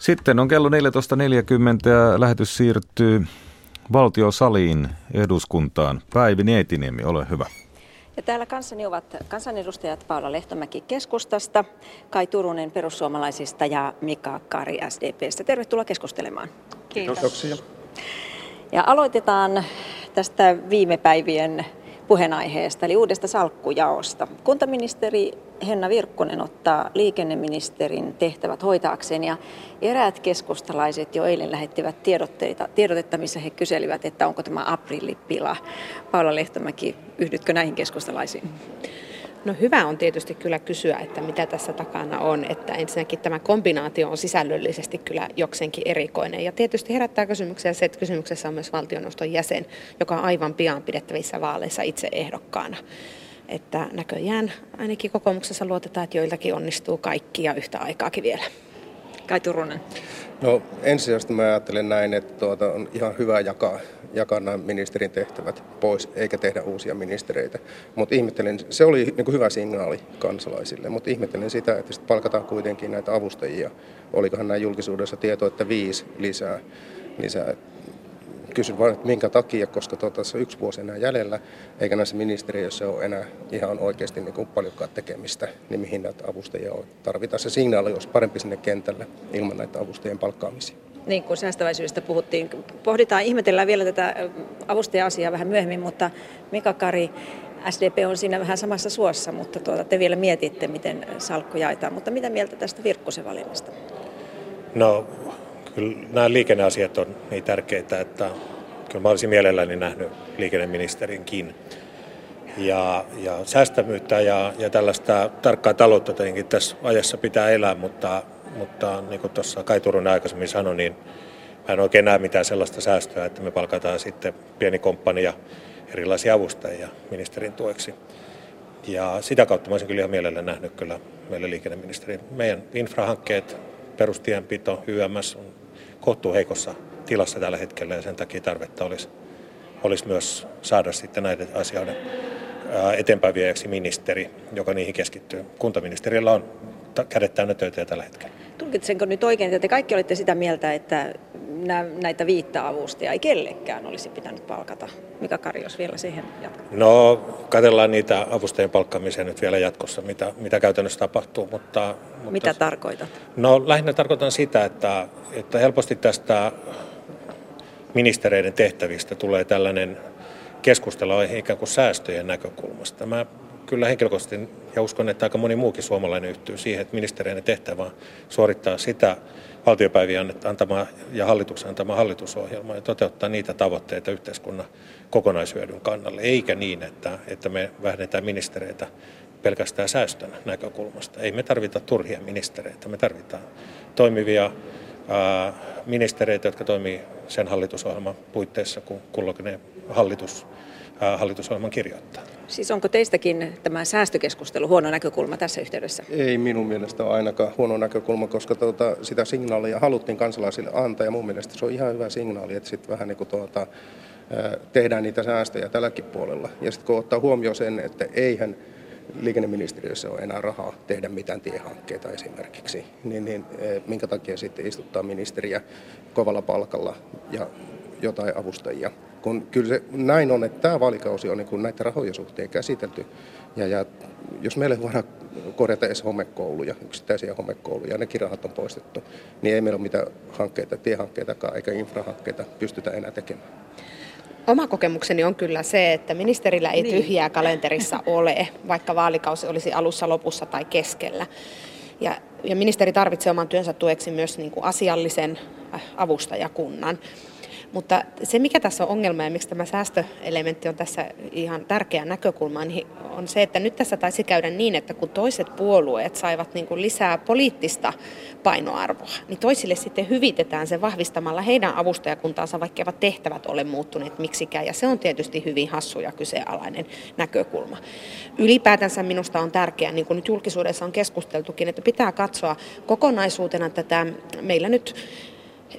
Sitten on kello 14.40 ja lähetys siirtyy valtiosaliin eduskuntaan. Päivi Nietiniemi, ole hyvä. Ja täällä kanssani ovat kansanedustajat Paula Lehtomäki keskustasta, Kai Turunen perussuomalaisista ja Mika Kari SDPstä. Tervetuloa keskustelemaan. Kiitos. Ja aloitetaan tästä viime päivien puheenaiheesta, eli uudesta salkkujaosta. Kuntaministeri Henna Virkkunen ottaa liikenneministerin tehtävät hoitaakseen ja eräät keskustalaiset jo eilen lähettivät tiedotteita, tiedotetta, missä he kyselivät, että onko tämä aprillipila. Paula Lehtomäki, yhdytkö näihin keskustalaisiin? No hyvä on tietysti kyllä kysyä, että mitä tässä takana on, että ensinnäkin tämä kombinaatio on sisällöllisesti kyllä jokseenkin erikoinen. Ja tietysti herättää kysymyksiä se, että kysymyksessä on myös valtioneuvoston jäsen, joka on aivan pian pidettävissä vaaleissa itse ehdokkaana. Että näköjään ainakin kokoomuksessa luotetaan, että joiltakin onnistuu kaikki ja yhtä aikaakin vielä. Kai Turunen. No ensisijaisesti mä ajattelen näin, että tuota, on ihan hyvä jakaa, jakaa nämä ministerin tehtävät pois, eikä tehdä uusia ministereitä. Mutta ihmettelen, se oli niin kuin hyvä signaali kansalaisille, mutta ihmettelen sitä, että sit palkataan kuitenkin näitä avustajia. Olikohan näin julkisuudessa tieto, että viisi lisää. lisää kysyn vain, että minkä takia, koska tuota, tässä on yksi vuosi enää jäljellä, eikä näissä ministeriöissä ole enää ihan oikeasti niin kuin paljonkaan tekemistä, niin mihin näitä avustajia on. Tarvitaan se signaali, jos parempi sinne kentälle ilman näitä avustajien palkkaamisia. Niin kuin säästäväisyydestä puhuttiin. Pohditaan, ihmetellään vielä tätä avustaja-asiaa vähän myöhemmin, mutta Mika Kari, SDP on siinä vähän samassa suossa, mutta tuota, te vielä mietitte, miten salkku jaetaan. Mutta mitä mieltä tästä Virkkusen valinnasta? No kyllä nämä liikenneasiat on niin tärkeitä, että kyllä mä olisin mielelläni nähnyt liikenneministerinkin. Ja, ja säästämyyttä ja, ja tällaista tarkkaa taloutta tietenkin tässä ajassa pitää elää, mutta, mutta niin kuin tuossa Kai Turunen aikaisemmin sanoi, niin mä en oikein näe mitään sellaista säästöä, että me palkataan sitten pieni komppania erilaisia avustajia ministerin tueksi. Ja sitä kautta mä olisin kyllä ihan mielellä nähnyt kyllä meille liikenneministeri. Meidän infrahankkeet, perustienpito, YMS on kohtuu heikossa tilassa tällä hetkellä ja sen takia tarvetta olisi, olisi myös saada sitten näiden asioiden eteenpäin viejäksi ministeri, joka niihin keskittyy. Kuntaministeriöllä on kädet täynnä töitä tällä hetkellä. Tulkitsenko nyt oikein, että te kaikki olette sitä mieltä, että näitä viittä avustajia ei kellekään olisi pitänyt palkata? Mikä Kari, jos vielä siihen jatkaa? No, katsellaan niitä avustajien palkkaamisia nyt vielä jatkossa, mitä, mitä käytännössä tapahtuu. Mutta, mutta, mitä tarkoitat? No, lähinnä tarkoitan sitä, että, että helposti tästä ministereiden tehtävistä tulee tällainen keskustelu ikään kuin säästöjen näkökulmasta. Mä kyllä henkilökohtaisesti ja uskon, että aika moni muukin suomalainen yhtyy siihen, että ministereiden tehtävä on suorittaa sitä valtiopäivien antamaa ja hallituksen antamaa hallitusohjelmaa ja toteuttaa niitä tavoitteita yhteiskunnan kokonaishyödyn kannalle, eikä niin, että, että me vähennetään ministereitä pelkästään säästön näkökulmasta. Ei me tarvita turhia ministereitä, me tarvitaan toimivia ää, ministereitä, jotka toimii sen hallitusohjelman puitteissa, kun kulloinen hallitus hallitusohjelman kirjoittaa. Siis onko teistäkin tämä säästökeskustelu huono näkökulma tässä yhteydessä? Ei minun mielestä ole ainakaan huono näkökulma, koska tuota, sitä signaalia haluttiin kansalaisille antaa ja mun mielestä se on ihan hyvä signaali, että sitten vähän niin kuin tuota, tehdään niitä säästöjä tälläkin puolella. Ja sitten kun ottaa huomioon sen, että eihän liikenneministeriössä ole enää rahaa tehdä mitään tiehankkeita esimerkiksi, niin, niin minkä takia sitten istuttaa ministeriä kovalla palkalla ja jotain avustajia kun kyllä se näin on, että tämä vaalikausi on niin kuin näiden rahojen suhteen käsitelty. Ja, ja jos meille voidaan korjata edes homekouluja, yksittäisiä homekouluja, ja nekin rahat on poistettu, niin ei meillä ole mitään hankkeita, tiehankkeitakaan eikä infrahankkeita pystytä enää tekemään. Oma kokemukseni on kyllä se, että ministerillä ei niin. tyhjää kalenterissa ole, vaikka vaalikausi olisi alussa, lopussa tai keskellä. Ja, ja ministeri tarvitsee oman työnsä tueksi myös niin kuin asiallisen äh, avustajakunnan. Mutta se, mikä tässä on ongelma ja miksi tämä säästöelementti on tässä ihan tärkeä näkökulma, niin on se, että nyt tässä taisi käydä niin, että kun toiset puolueet saivat niin kuin lisää poliittista painoarvoa, niin toisille sitten hyvitetään se vahvistamalla heidän avustajakuntaansa, vaikka eivät tehtävät ole muuttuneet miksikään. Ja se on tietysti hyvin hassu ja kyseenalainen näkökulma. Ylipäätänsä minusta on tärkeää, niin kuin nyt julkisuudessa on keskusteltukin, että pitää katsoa kokonaisuutena tätä meillä nyt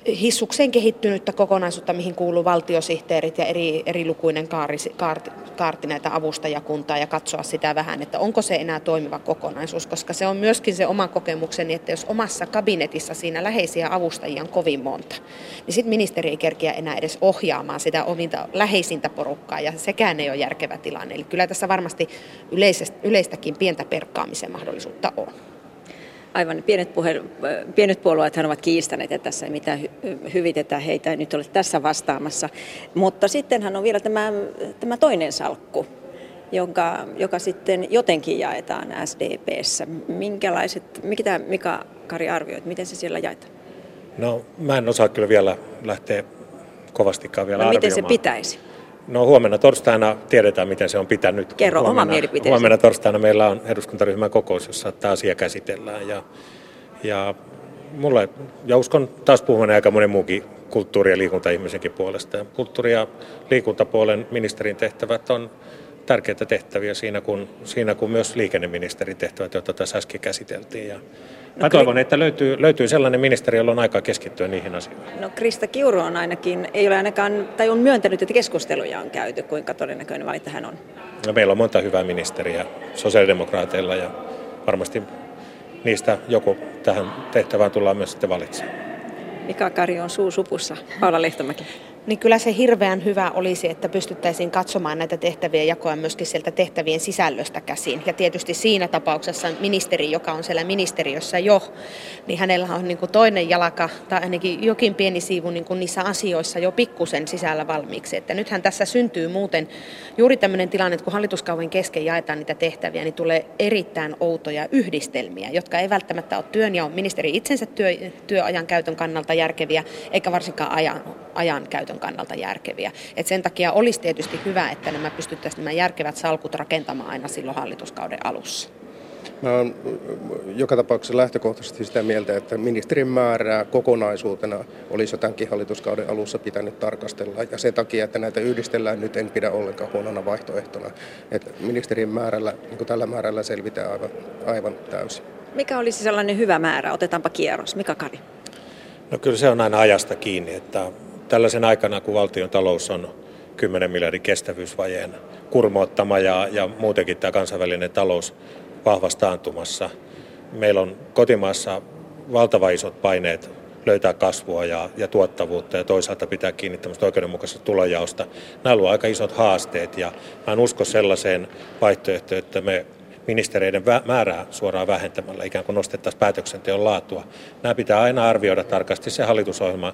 hissukseen kehittynyttä kokonaisuutta, mihin kuuluu valtiosihteerit ja eri, eri lukuinen kaari, kaarti, kaarti näitä avustajakuntaa ja katsoa sitä vähän, että onko se enää toimiva kokonaisuus, koska se on myöskin se oma kokemukseni, että jos omassa kabinetissa siinä läheisiä avustajia on kovin monta, niin sitten ministeri ei kerkiä enää edes ohjaamaan sitä ominta läheisintä porukkaa ja sekään ei ole järkevä tilanne. Eli kyllä tässä varmasti yleistäkin pientä perkkaamisen mahdollisuutta on. Aivan, pienet, puhe, pienet puolueet ovat kiistäneet, että tässä ei mitään hyvitetä, heitä ei nyt ole tässä vastaamassa. Mutta sittenhän on vielä tämä, tämä toinen salkku, joka, joka sitten jotenkin jaetaan SDPssä. Minkälaiset, mitä Mika Kari arvioit, miten se siellä jaetaan? No mä en osaa kyllä vielä lähteä kovastikaan vielä no, arvioimaan. miten se pitäisi? No huomenna torstaina tiedetään, miten se on pitänyt. Kerro huomenna, oma mielipiteesi. Huomenna torstaina meillä on eduskuntaryhmän kokous, jossa tämä asia käsitellään. Ja, ja, mulle, ja uskon taas puhumaan aika monen muukin kulttuuri- ja liikuntaihmisenkin puolesta. Ja kulttuuri- ja liikuntapuolen ministerin tehtävät on tärkeitä tehtäviä siinä, kun, siinä kun myös liikenneministerin tehtävät, joita tässä äsken käsiteltiin. Ja Mä toivon, että löytyy, löytyy sellainen ministeri, jolla on aikaa keskittyä niihin asioihin. No Krista Kiuru on ainakin, ei ole ainakaan, tai on myöntänyt, että keskusteluja on käyty. Kuinka todennäköinen valinta hän on? No, meillä on monta hyvää ministeriä sosiaalidemokraateilla ja varmasti niistä joku tähän tehtävään tullaan myös sitten valitsemaan. Mika Kari on suusupussa. Paula Lehtomäki niin kyllä se hirveän hyvä olisi, että pystyttäisiin katsomaan näitä tehtäviä jakoa myöskin sieltä tehtävien sisällöstä käsin. Ja tietysti siinä tapauksessa ministeri, joka on siellä ministeriössä jo, niin hänellä on niin kuin toinen jalka tai ainakin jokin pieni siivu niin kuin niissä asioissa jo pikkusen sisällä valmiiksi. Että nythän tässä syntyy muuten juuri tämmöinen tilanne, että kun hallituskauden kesken jaetaan niitä tehtäviä, niin tulee erittäin outoja yhdistelmiä, jotka ei välttämättä ole työn ja ministeri itsensä työ, työajan käytön kannalta järkeviä, eikä varsinkaan ajan, ajan käytön käytön kannalta järkeviä. Et sen takia olisi tietysti hyvä, että nämä pystyttäisiin nämä järkevät salkut rakentamaan aina silloin hallituskauden alussa. Mä olen joka tapauksessa lähtökohtaisesti sitä mieltä, että ministerin määrää kokonaisuutena olisi jo tämänkin hallituskauden alussa pitänyt tarkastella. Ja sen takia, että näitä yhdistellään nyt, en pidä ollenkaan huonona vaihtoehtona. Että ministerin määrällä, niin tällä määrällä selvitään aivan, aivan täysin. Mikä olisi sellainen hyvä määrä? Otetaanpa kierros. Mika Kari. No kyllä se on aina ajasta kiinni, että tällaisen aikana, kun valtion talous on 10 miljardin kestävyysvajeen kurmoottama ja, ja muutenkin tämä kansainvälinen talous vahvasti antumassa. Meillä on kotimaassa valtava isot paineet löytää kasvua ja, ja tuottavuutta ja toisaalta pitää kiinni tämmöistä oikeudenmukaisesta tulojaosta. Nämä ovat aika isot haasteet ja mä en usko sellaiseen vaihtoehtoon, että me ministereiden määrää suoraan vähentämällä ikään kuin nostettaisiin päätöksenteon laatua. Nämä pitää aina arvioida tarkasti se hallitusohjelma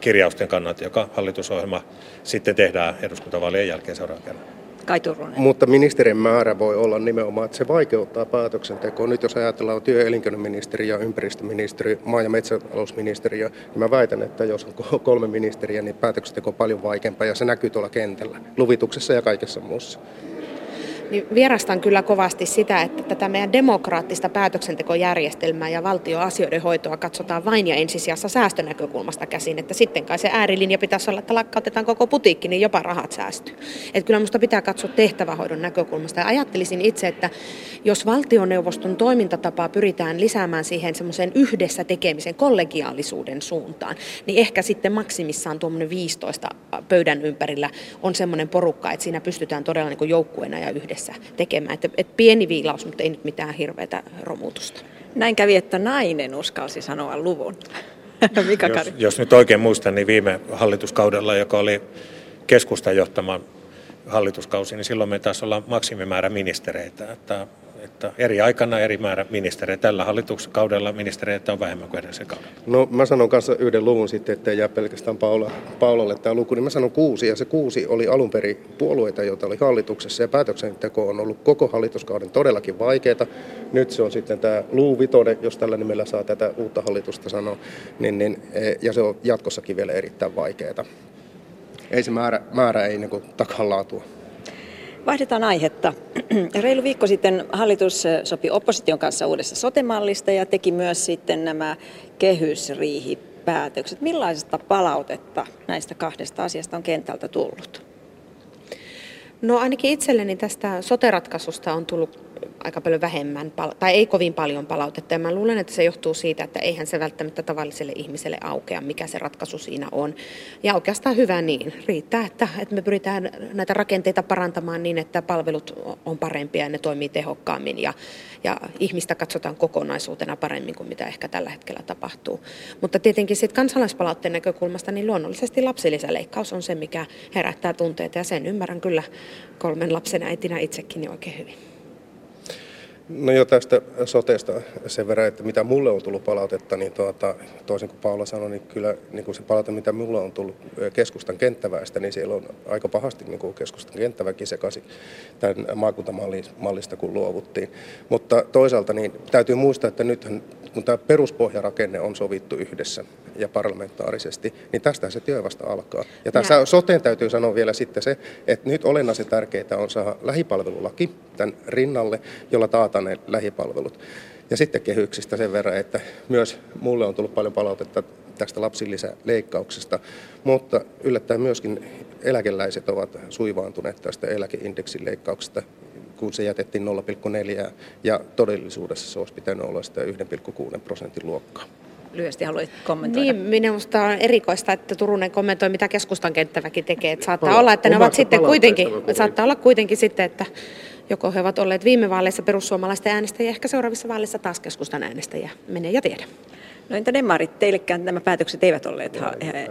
kirjausten kannalta, joka hallitusohjelma sitten tehdään eduskuntavaalien jälkeen seuraavan kerran. Kai Turunen. Mutta ministerin määrä voi olla nimenomaan, että se vaikeuttaa päätöksentekoa. Nyt jos ajatellaan työ- ja elinkeinoministeriö, ympäristöministeriö, maa- ja metsätalousministeriö, niin mä väitän, että jos on kolme ministeriä, niin päätöksenteko on paljon vaikeampaa ja se näkyy tuolla kentällä, luvituksessa ja kaikessa muussa niin vierastan kyllä kovasti sitä, että tätä meidän demokraattista päätöksentekojärjestelmää ja valtioasioiden hoitoa katsotaan vain ja ensisijassa säästönäkökulmasta käsin, että sitten kai se äärilinja pitäisi olla, että lakkautetaan koko putiikki, niin jopa rahat säästyy. Että kyllä minusta pitää katsoa tehtävähoidon näkökulmasta. Ja ajattelisin itse, että jos valtioneuvoston toimintatapaa pyritään lisäämään siihen semmoiseen yhdessä tekemisen kollegiaalisuuden suuntaan, niin ehkä sitten maksimissaan tuommoinen 15 pöydän ympärillä on semmoinen porukka, että siinä pystytään todella niin joukkueena ja yhdessä yhdessä tekemään. Että, että pieni viilaus, mutta ei nyt mitään hirveätä romutusta. Näin kävi, että nainen uskalsi sanoa luvun. Mika jos, jos nyt oikein muistan, niin viime hallituskaudella, joka oli keskustan johtama hallituskausi, niin silloin me taisi olla maksimimäärä ministereitä. Että että eri aikana eri määrä ministereitä. Tällä hallituskaudella ministereitä on vähemmän kuin edellisen kaudella. No mä sanon kanssa yhden luvun sitten, että jää pelkästään Paula, Paulalle tämä luku, niin mä sanon kuusi. Ja se kuusi oli alun perin puolueita, joita oli hallituksessa. Ja päätöksenteko on ollut koko hallituskauden todellakin vaikeaa. Nyt se on sitten tämä luu vitonen, jos tällä nimellä saa tätä uutta hallitusta sanoa. Niin, niin, e, ja se on jatkossakin vielä erittäin vaikeaa. Ei se määrä, määrä ei niin takaa laatua. Vaihdetaan aihetta. Reilu viikko sitten hallitus sopi opposition kanssa uudessa sotemallista ja teki myös sitten nämä kehysriihipäätökset. Millaisesta palautetta näistä kahdesta asiasta on kentältä tullut? No ainakin itselleni tästä soteratkaisusta on tullut aika paljon vähemmän, tai ei kovin paljon palautetta. Ja mä luulen, että se johtuu siitä, että eihän se välttämättä tavalliselle ihmiselle aukea, mikä se ratkaisu siinä on. Ja oikeastaan hyvä niin. Riittää, että, että me pyritään näitä rakenteita parantamaan niin, että palvelut on parempia ja ne toimii tehokkaammin. Ja, ja ihmistä katsotaan kokonaisuutena paremmin kuin mitä ehkä tällä hetkellä tapahtuu. Mutta tietenkin sitten kansalaispalautteen näkökulmasta, niin luonnollisesti lapsilisäleikkaus on se, mikä herättää tunteita. Ja sen ymmärrän kyllä kolmen lapsen äitinä itsekin oikein hyvin. No jo tästä sotesta sen verran, että mitä mulle on tullut palautetta, niin tuota, toisin kuin Paula sanoi, niin kyllä niin kuin se palaute, mitä mulle on tullut keskustan kenttäväestä, niin siellä on aika pahasti niin kuin keskustan kenttäväkin sekaisin tämän maakuntamallista, kun luovuttiin. Mutta toisaalta niin täytyy muistaa, että nythän kun tämä peruspohjarakenne on sovittu yhdessä ja parlamentaarisesti, niin tästä se työ vasta alkaa. Ja tässä soteen täytyy sanoa vielä sitten se, että nyt olennaisen tärkeää on saada lähipalvelulaki tämän rinnalle, jolla taataan ne lähipalvelut. Ja sitten kehyksistä sen verran, että myös mulle on tullut paljon palautetta tästä lapsilisäleikkauksesta, mutta yllättäen myöskin eläkeläiset ovat suivaantuneet tästä eläkeindeksin leikkauksesta kun se jätettiin 0,4 ja todellisuudessa se olisi pitänyt olla sitä 1,6 prosentin luokkaa. Lyhyesti haluait kommentoida. Niin, minusta on erikoista, että Turunen kommentoi, mitä keskustan kenttäväki tekee. Että saattaa Pala- olla, että ne ovat sitten kuitenkin, saattaa olla kuitenkin sitten, että joko he ovat olleet viime vaaleissa perussuomalaisten äänestäjiä, ehkä seuraavissa vaaleissa taas keskustan äänestäjiä. Menee ja tiedä. No entä demarit? Teillekään nämä päätökset eivät olleet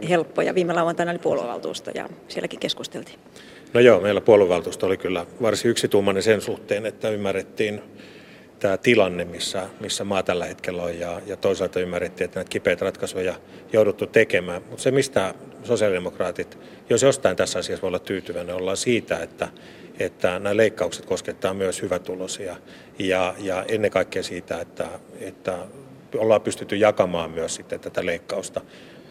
helppoja. Viime lauantaina oli puoluevaltuusto ja sielläkin keskusteltiin. No joo, meillä puoluevaltuusto oli kyllä varsin yksituumainen sen suhteen, että ymmärrettiin tämä tilanne, missä, missä maa tällä hetkellä on, ja, ja toisaalta ymmärrettiin, että näitä kipeitä ratkaisuja jouduttu tekemään. Mutta se, mistä sosiaalidemokraatit, jos jostain tässä asiassa voi olla tyytyväinen, ollaan siitä, että, että nämä leikkaukset koskettaa myös hyvätulosia, ja, ja ennen kaikkea siitä, että, että ollaan pystytty jakamaan myös sitten tätä leikkausta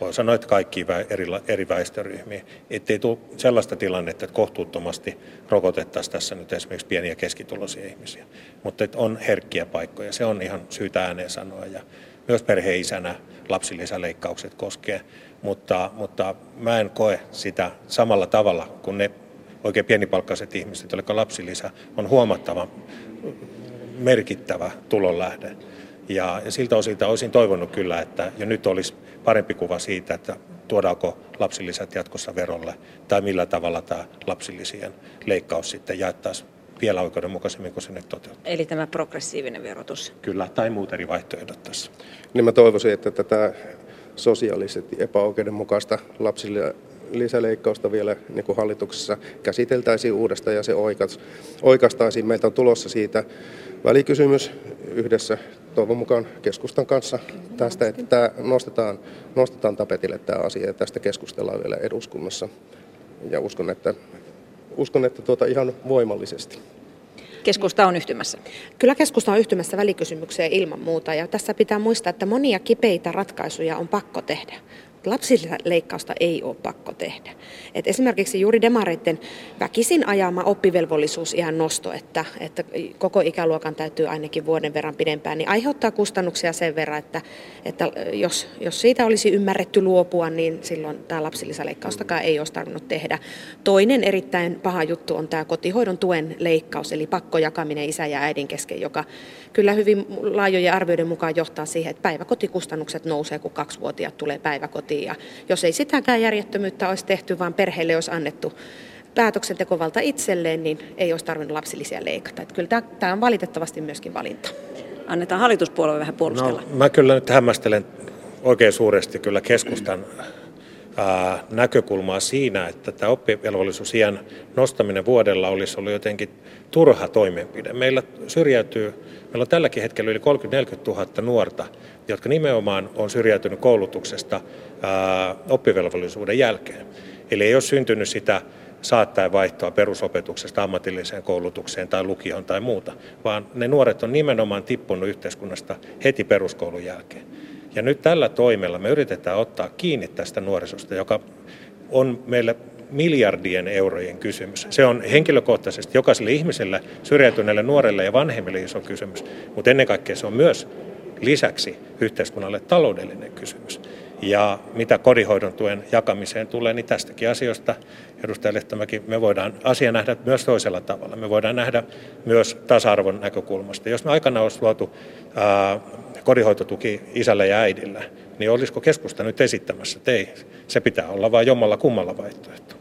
voi sanoa, että kaikki eri, eri väestöryhmiä. Ettei tule sellaista tilannetta, että kohtuuttomasti rokotettaisiin tässä nyt esimerkiksi pieniä ja keskituloisia ihmisiä. Mutta että on herkkiä paikkoja, se on ihan syytä ääneen sanoa. Ja myös perheisänä lapsilisäleikkaukset koskee, mutta, mutta mä en koe sitä samalla tavalla kuin ne oikein pienipalkkaiset ihmiset, joille lapsilisä on huomattava merkittävä tulonlähde. Ja, ja siltä osilta olisin toivonut kyllä, että jo nyt olisi parempi kuva siitä, että tuodaanko lapsilisät jatkossa verolle tai millä tavalla tämä lapsilisien leikkaus sitten jaettaisiin vielä oikeudenmukaisemmin kuin se nyt toteutuu. Eli tämä progressiivinen verotus. Kyllä, tai muut eri vaihtoehdot tässä. Niin mä toivoisin, että tätä sosiaalisesti epäoikeudenmukaista lapsille lisäleikkausta vielä niin kuin hallituksessa käsiteltäisiin uudestaan ja se oikaistaisiin. Meiltä on tulossa siitä välikysymys yhdessä toivon mukaan keskustan kanssa tästä, että tämä nostetaan, nostetaan tapetille tämä asia ja tästä keskustellaan vielä eduskunnassa. Ja uskon, että, uskon, että tuota ihan voimallisesti. Keskusta on yhtymässä. Kyllä keskusta on yhtymässä välikysymykseen ilman muuta. Ja tässä pitää muistaa, että monia kipeitä ratkaisuja on pakko tehdä lapsileikkausta ei ole pakko tehdä. Et esimerkiksi juuri demareiden väkisin ajama oppivelvollisuus ihan nosto, että, että koko ikäluokan täytyy ainakin vuoden verran pidempään, niin aiheuttaa kustannuksia sen verran, että, että jos, jos siitä olisi ymmärretty luopua, niin silloin tämä lapsilisäleikkaustakaan ei olisi tarvinnut tehdä. Toinen erittäin paha juttu on tämä kotihoidon tuen leikkaus, eli pakkojakaminen isä ja äidin kesken, joka kyllä hyvin laajojen arvioiden mukaan johtaa siihen, että päiväkotikustannukset nousee, kun kaksivuotiaat tulee päiväkotiin. Ja jos ei sitäkään järjettömyyttä olisi tehty, vaan perheelle olisi annettu päätöksentekovalta itselleen, niin ei olisi tarvinnut lapsilisiä leikata. Että kyllä tämä, tämä on valitettavasti myöskin valinta. Annetaan hallituspuolue vähän puolustella. No, mä kyllä nyt hämmästelen oikein suuresti kyllä keskustan ää, näkökulmaa siinä, että tämä oppivelvollisuusiän nostaminen vuodella olisi ollut jotenkin turha toimenpide. Meillä syrjäytyy, meillä on tälläkin hetkellä yli 30-40 000 nuorta, jotka nimenomaan on syrjäytynyt koulutuksesta oppivelvollisuuden jälkeen. Eli ei ole syntynyt sitä saattaen vaihtoa perusopetuksesta ammatilliseen koulutukseen tai lukioon tai muuta, vaan ne nuoret on nimenomaan tippunut yhteiskunnasta heti peruskoulun jälkeen. Ja nyt tällä toimella me yritetään ottaa kiinni tästä nuorisosta, joka on meille miljardien eurojen kysymys. Se on henkilökohtaisesti jokaiselle ihmiselle, syrjäytyneelle nuorelle ja vanhemmille iso kysymys, mutta ennen kaikkea se on myös lisäksi yhteiskunnalle taloudellinen kysymys. Ja mitä kodinhoidon tuen jakamiseen tulee, niin tästäkin asioista, edustaja Lehtomäki, me voidaan asia nähdä myös toisella tavalla. Me voidaan nähdä myös tasa-arvon näkökulmasta. Jos me aikana olisi luotu ää, kodinhoitotuki isälle ja äidille, niin olisiko keskusta nyt esittämässä, että ei, se pitää olla vain jommalla kummalla vaihtoehto.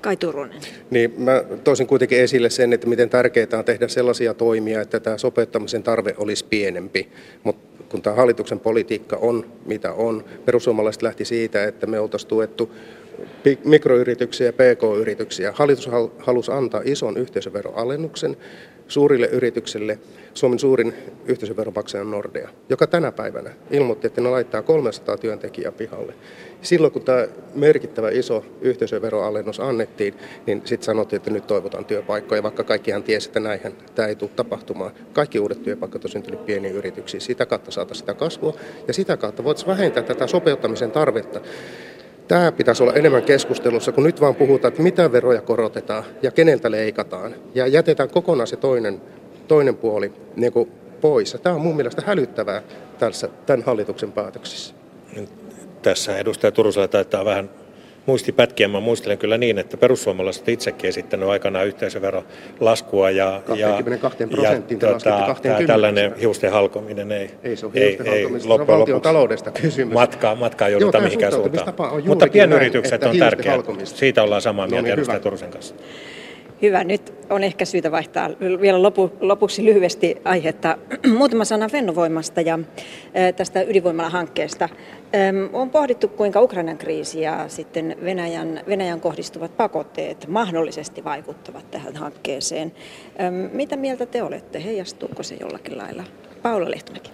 Kai Turunen. Niin, mä toisin kuitenkin esille sen, että miten tärkeää on tehdä sellaisia toimia, että tämä sopeuttamisen tarve olisi pienempi. Mutta kun tämä hallituksen politiikka on mitä on, perussuomalaiset lähti siitä, että me oltaisiin tuettu mikroyrityksiä ja pk-yrityksiä. Hallitus halusi antaa ison yhteisöveroalennuksen suurille yrityksille. Suomen suurin yhteisöveromaksaja on Nordea, joka tänä päivänä ilmoitti, että ne laittaa 300 työntekijää pihalle. Silloin kun tämä merkittävä iso yhteisöveroalennus annettiin, niin sitten sanottiin, että nyt toivotaan työpaikkoja, vaikka kaikkihan tiesi, että näinhän tämä ei tule tapahtumaan. Kaikki uudet työpaikat on syntynyt pieniin yrityksiin. Sitä kautta saataisiin sitä kasvua ja sitä kautta voitaisiin vähentää tätä sopeuttamisen tarvetta. Tämä pitäisi olla enemmän keskustelussa, kun nyt vaan puhutaan, että mitä veroja korotetaan ja keneltä leikataan. Ja jätetään kokonaan se toinen, toinen puoli niin kuin pois. Ja tämä on mun mielestä hälyttävää tässä, tämän hallituksen päätöksissä. Tässä edustaja Turusella taitaa vähän muistipätkiä. Mä muistelen kyllä niin, että perussuomalaiset itsekin esittänyt aikanaan yhteisöverolaskua ja, 22 prosenttiin ja tota, tällainen hiusten halkominen ei, ei, se ei, ei loppujen lopuksi taloudesta kysymys. Matkaa, matkaa jouduta mihinkään suuntaan. Mutta pienyritykset näin, on tärkeät. Siitä ollaan samaa mieltä no niin, edustaja Turusen kanssa. Hyvä. Nyt on ehkä syytä vaihtaa vielä lopu, lopuksi lyhyesti aihetta. Muutama sana Fennovoimasta ja tästä ydinvoimala-hankkeesta. On pohdittu, kuinka Ukrainan kriisi ja sitten Venäjän, Venäjän kohdistuvat pakotteet mahdollisesti vaikuttavat tähän hankkeeseen. Mitä mieltä te olette? Heijastuuko se jollakin lailla? Paula Lehtomäki.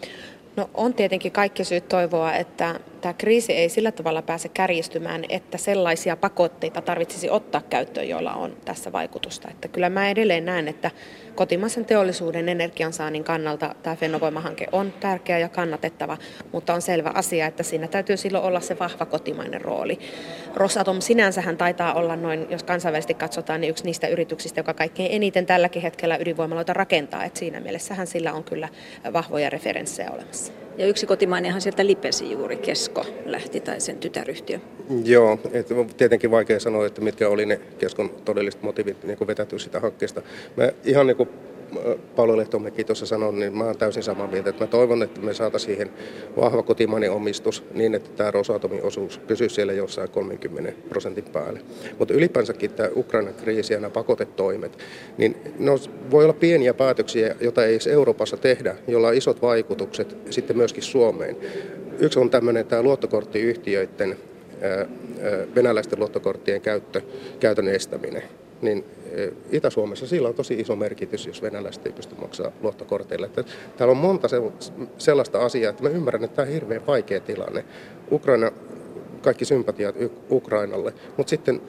No on tietenkin kaikki syyt toivoa, että tämä kriisi ei sillä tavalla pääse kärjistymään, että sellaisia pakotteita tarvitsisi ottaa käyttöön, joilla on tässä vaikutusta. Että kyllä mä edelleen näen, että kotimaisen teollisuuden energiansaannin kannalta tämä Fennovoima-hanke on tärkeä ja kannatettava, mutta on selvä asia, että siinä täytyy silloin olla se vahva kotimainen rooli. Rosatom sinänsähän taitaa olla noin, jos kansainvälisesti katsotaan, niin yksi niistä yrityksistä, joka kaikkein eniten tälläkin hetkellä ydinvoimaloita rakentaa. Että siinä mielessähän sillä on kyllä vahvoja referenssejä olemassa. Ja yksi kotimainenhan sieltä lipesi juuri, Kesko lähti tai sen tytäryhtiö. Joo, on tietenkin vaikea sanoa, että mitkä oli ne Keskon todelliset motiivit niin vetäytyä sitä hankkeesta. Mä ihan niin kuin Paolo Lehtomäki tuossa sanoi, niin mä olen täysin samaa mieltä. Että mä toivon, että me saataisiin siihen vahva kotimainen omistus niin, että tämä Rosatomin osuus pysyisi siellä jossain 30 prosentin päälle. Mutta ylipäänsäkin tämä Ukrainan kriisi ja nämä pakotetoimet, niin ne voi olla pieniä päätöksiä, joita ei edes Euroopassa tehdä, joilla on isot vaikutukset sitten myöskin Suomeen. Yksi on tämmöinen tämä luottokorttiyhtiöiden venäläisten luottokorttien käyttö, käytön estäminen niin e, Itä-Suomessa sillä on tosi iso merkitys, jos venäläiset ei pysty maksamaan luottokorteille. Että täällä on monta sellaista asiaa, että mä ymmärrän, että tämä on hirveän vaikea tilanne. Ukraina, kaikki sympatiat Ukrainalle, mutta sitten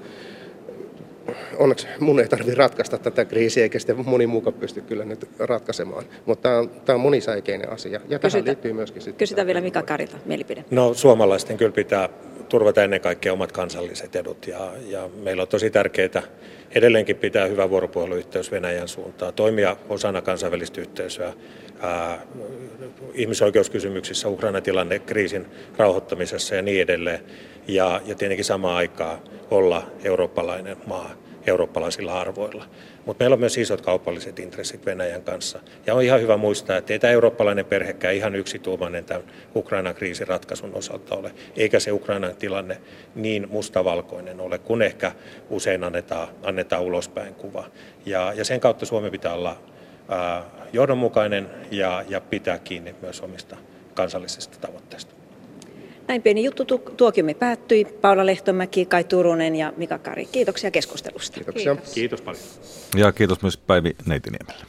onneksi mun ei tarvitse ratkaista tätä kriisiä, eikä sitten moni muukaan pysty kyllä nyt ratkaisemaan. Mutta tämä on, tämä on monisäikeinen asia. Ja tähän liittyy myöskin sitten... Kysytään vielä Mika Karilta mielipide. No suomalaisten kyllä pitää turvata ennen kaikkea omat kansalliset edut ja, ja meillä on tosi tärkeää edelleenkin pitää hyvä vuoropuheluyhteys Venäjän suuntaan, toimia osana kansainvälistä yhteisöä ää, ihmisoikeuskysymyksissä, Ukrainan tilanne, kriisin rauhoittamisessa ja niin edelleen. Ja, ja tietenkin samaan aikaan olla eurooppalainen maa eurooppalaisilla arvoilla. Mutta meillä on myös isot kaupalliset intressit Venäjän kanssa. Ja on ihan hyvä muistaa, että ei tämä eurooppalainen perhekään ihan yksituumainen tämän Ukrainan kriisin ratkaisun osalta ole. Eikä se Ukrainan tilanne niin mustavalkoinen ole, kun ehkä usein annetaan, annetaan ulospäin kuva. Ja, ja sen kautta Suomi pitää olla ää, johdonmukainen ja, ja pitää kiinni myös omista kansallisista tavoitteista. Näin pieni juttu tuokiomme päättyi. Paula Lehtomäki, Kai Turunen ja Mika Kari. Kiitoksia keskustelusta. Kiitoksia. Kiitos, kiitos paljon. Ja kiitos myös Päivi Neitiniemelle.